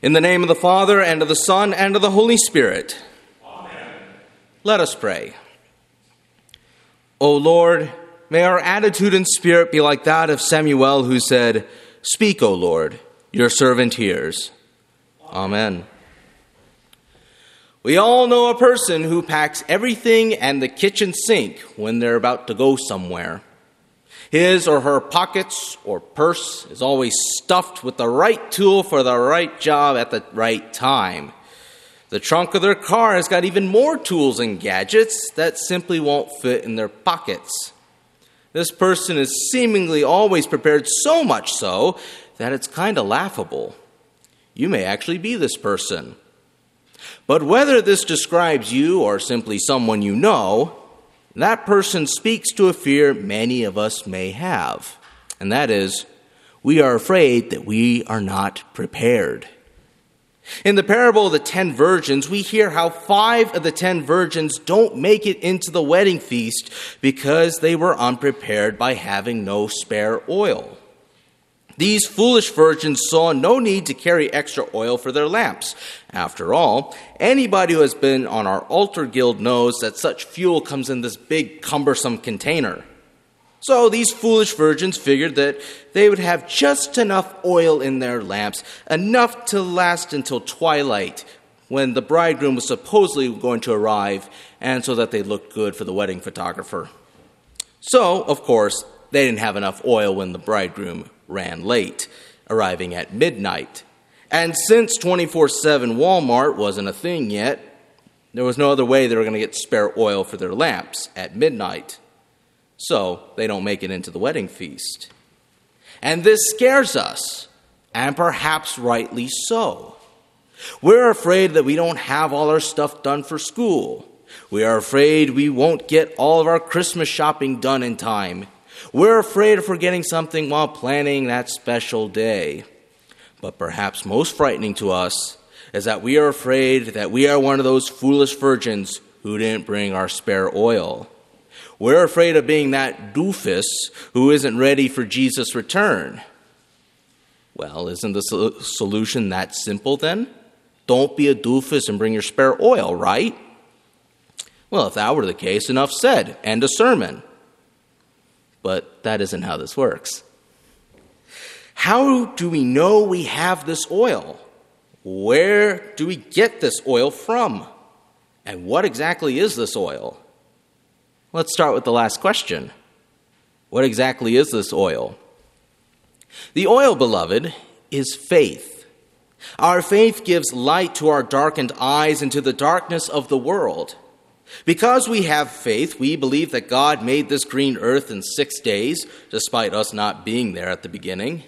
In the name of the Father, and of the Son, and of the Holy Spirit. Amen. Let us pray. O Lord, may our attitude and spirit be like that of Samuel, who said, Speak, O Lord, your servant hears. Amen. We all know a person who packs everything and the kitchen sink when they're about to go somewhere. His or her pockets or purse is always stuffed with the right tool for the right job at the right time. The trunk of their car has got even more tools and gadgets that simply won't fit in their pockets. This person is seemingly always prepared so much so that it's kind of laughable. You may actually be this person. But whether this describes you or simply someone you know, that person speaks to a fear many of us may have, and that is, we are afraid that we are not prepared. In the parable of the ten virgins, we hear how five of the ten virgins don't make it into the wedding feast because they were unprepared by having no spare oil. These foolish virgins saw no need to carry extra oil for their lamps. After all, anybody who has been on our altar guild knows that such fuel comes in this big, cumbersome container. So these foolish virgins figured that they would have just enough oil in their lamps, enough to last until twilight, when the bridegroom was supposedly going to arrive, and so that they looked good for the wedding photographer. So, of course, they didn't have enough oil when the bridegroom ran late, arriving at midnight. And since 24 7 Walmart wasn't a thing yet, there was no other way they were going to get spare oil for their lamps at midnight. So they don't make it into the wedding feast. And this scares us, and perhaps rightly so. We're afraid that we don't have all our stuff done for school. We are afraid we won't get all of our Christmas shopping done in time. We're afraid of forgetting something while planning that special day. But perhaps most frightening to us is that we are afraid that we are one of those foolish virgins who didn't bring our spare oil. We're afraid of being that doofus who isn't ready for Jesus' return. Well, isn't the solution that simple then? Don't be a doofus and bring your spare oil, right? Well, if that were the case, enough said. End a sermon. But that isn't how this works. How do we know we have this oil? Where do we get this oil from? And what exactly is this oil? Let's start with the last question. What exactly is this oil? The oil, beloved, is faith. Our faith gives light to our darkened eyes and to the darkness of the world. Because we have faith, we believe that God made this green earth in six days, despite us not being there at the beginning.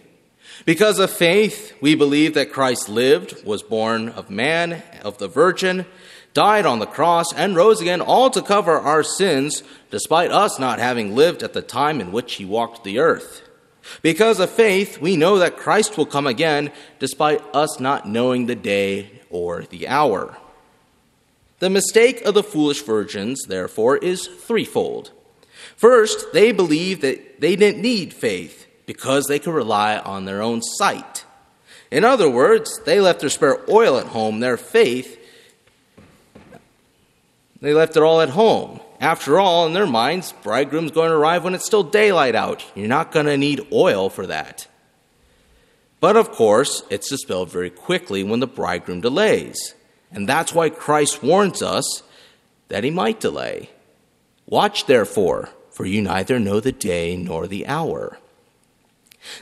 Because of faith, we believe that Christ lived, was born of man, of the Virgin, died on the cross, and rose again, all to cover our sins, despite us not having lived at the time in which he walked the earth. Because of faith, we know that Christ will come again, despite us not knowing the day or the hour. The mistake of the foolish virgins, therefore, is threefold. First, they believed that they didn't need faith because they could rely on their own sight. In other words, they left their spare oil at home, their faith, they left it all at home. After all, in their minds, bridegroom's going to arrive when it's still daylight out. You're not going to need oil for that. But of course, it's dispelled very quickly when the bridegroom delays. And that's why Christ warns us that he might delay. Watch therefore, for you neither know the day nor the hour.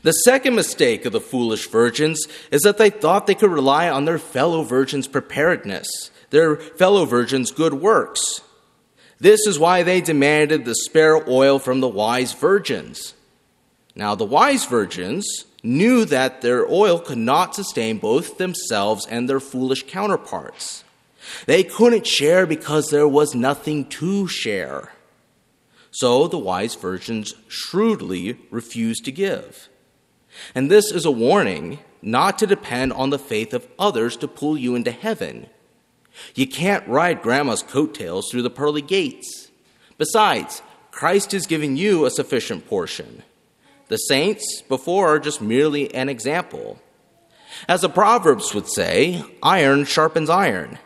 The second mistake of the foolish virgins is that they thought they could rely on their fellow virgins' preparedness, their fellow virgins' good works. This is why they demanded the spare oil from the wise virgins. Now, the wise virgins knew that their oil could not sustain both themselves and their foolish counterparts. They couldn't share because there was nothing to share. So the wise virgins shrewdly refused to give. And this is a warning not to depend on the faith of others to pull you into heaven. You can't ride grandma's coattails through the pearly gates. Besides, Christ is giving you a sufficient portion. The saints before are just merely an example. As the Proverbs would say, iron sharpens iron.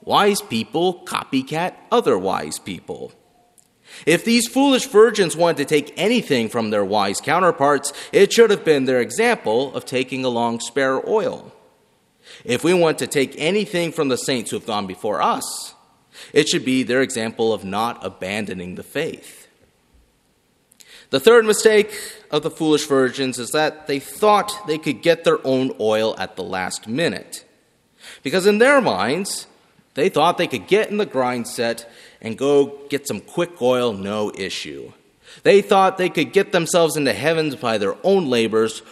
Wise people copycat other wise people. If these foolish virgins wanted to take anything from their wise counterparts, it should have been their example of taking along spare oil. If we want to take anything from the saints who have gone before us, it should be their example of not abandoning the faith. The third mistake of the foolish virgins is that they thought they could get their own oil at the last minute. Because in their minds, they thought they could get in the grind set and go get some quick oil, no issue. They thought they could get themselves into heavens by their own labors,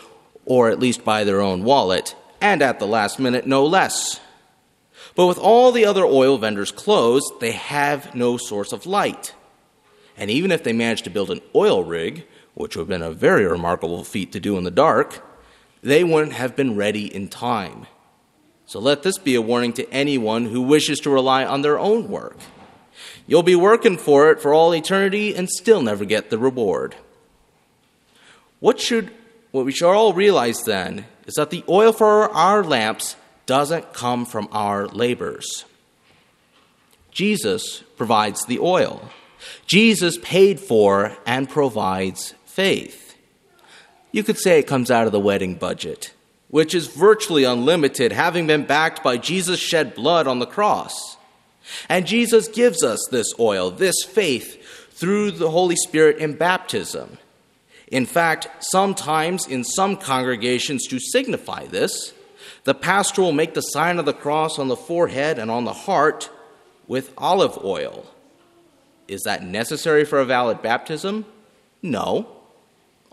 or at least by their own wallet, and at the last minute, no less. But with all the other oil vendors closed, they have no source of light. And even if they managed to build an oil rig, which would have been a very remarkable feat to do in the dark, they wouldn't have been ready in time. So let this be a warning to anyone who wishes to rely on their own work. You'll be working for it for all eternity and still never get the reward. What should what we should all realize then is that the oil for our lamps doesn't come from our labors. Jesus provides the oil. Jesus paid for and provides faith. You could say it comes out of the wedding budget, which is virtually unlimited, having been backed by Jesus' shed blood on the cross. And Jesus gives us this oil, this faith, through the Holy Spirit in baptism. In fact, sometimes in some congregations to signify this, the pastor will make the sign of the cross on the forehead and on the heart with olive oil. Is that necessary for a valid baptism? No.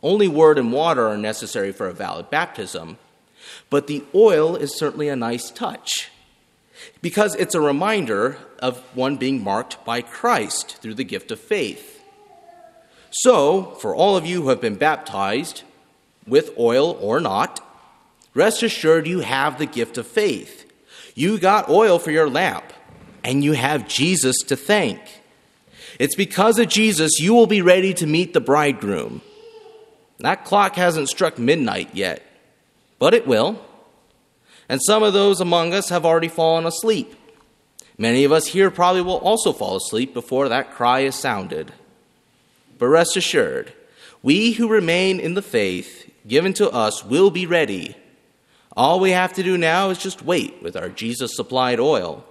Only word and water are necessary for a valid baptism. But the oil is certainly a nice touch because it's a reminder of one being marked by Christ through the gift of faith. So, for all of you who have been baptized, with oil or not, rest assured you have the gift of faith. You got oil for your lamp, and you have Jesus to thank. It's because of Jesus you will be ready to meet the bridegroom. That clock hasn't struck midnight yet, but it will and some of those among us have already fallen asleep. Many of us here probably will also fall asleep before that cry is sounded. But rest assured, we who remain in the faith given to us will be ready. All we have to do now is just wait with our Jesus supplied oil.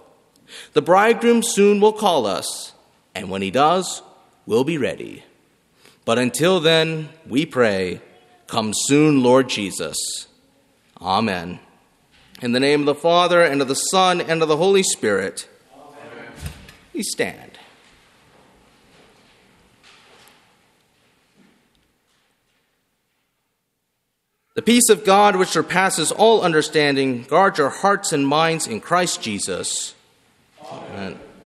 The bridegroom soon will call us, and when he does, we'll be ready. But until then, we pray, Come soon, Lord Jesus. Amen. In the name of the Father, and of the Son, and of the Holy Spirit. Amen. We stand. The peace of God, which surpasses all understanding, guards your hearts and minds in Christ Jesus. Amen. Amen.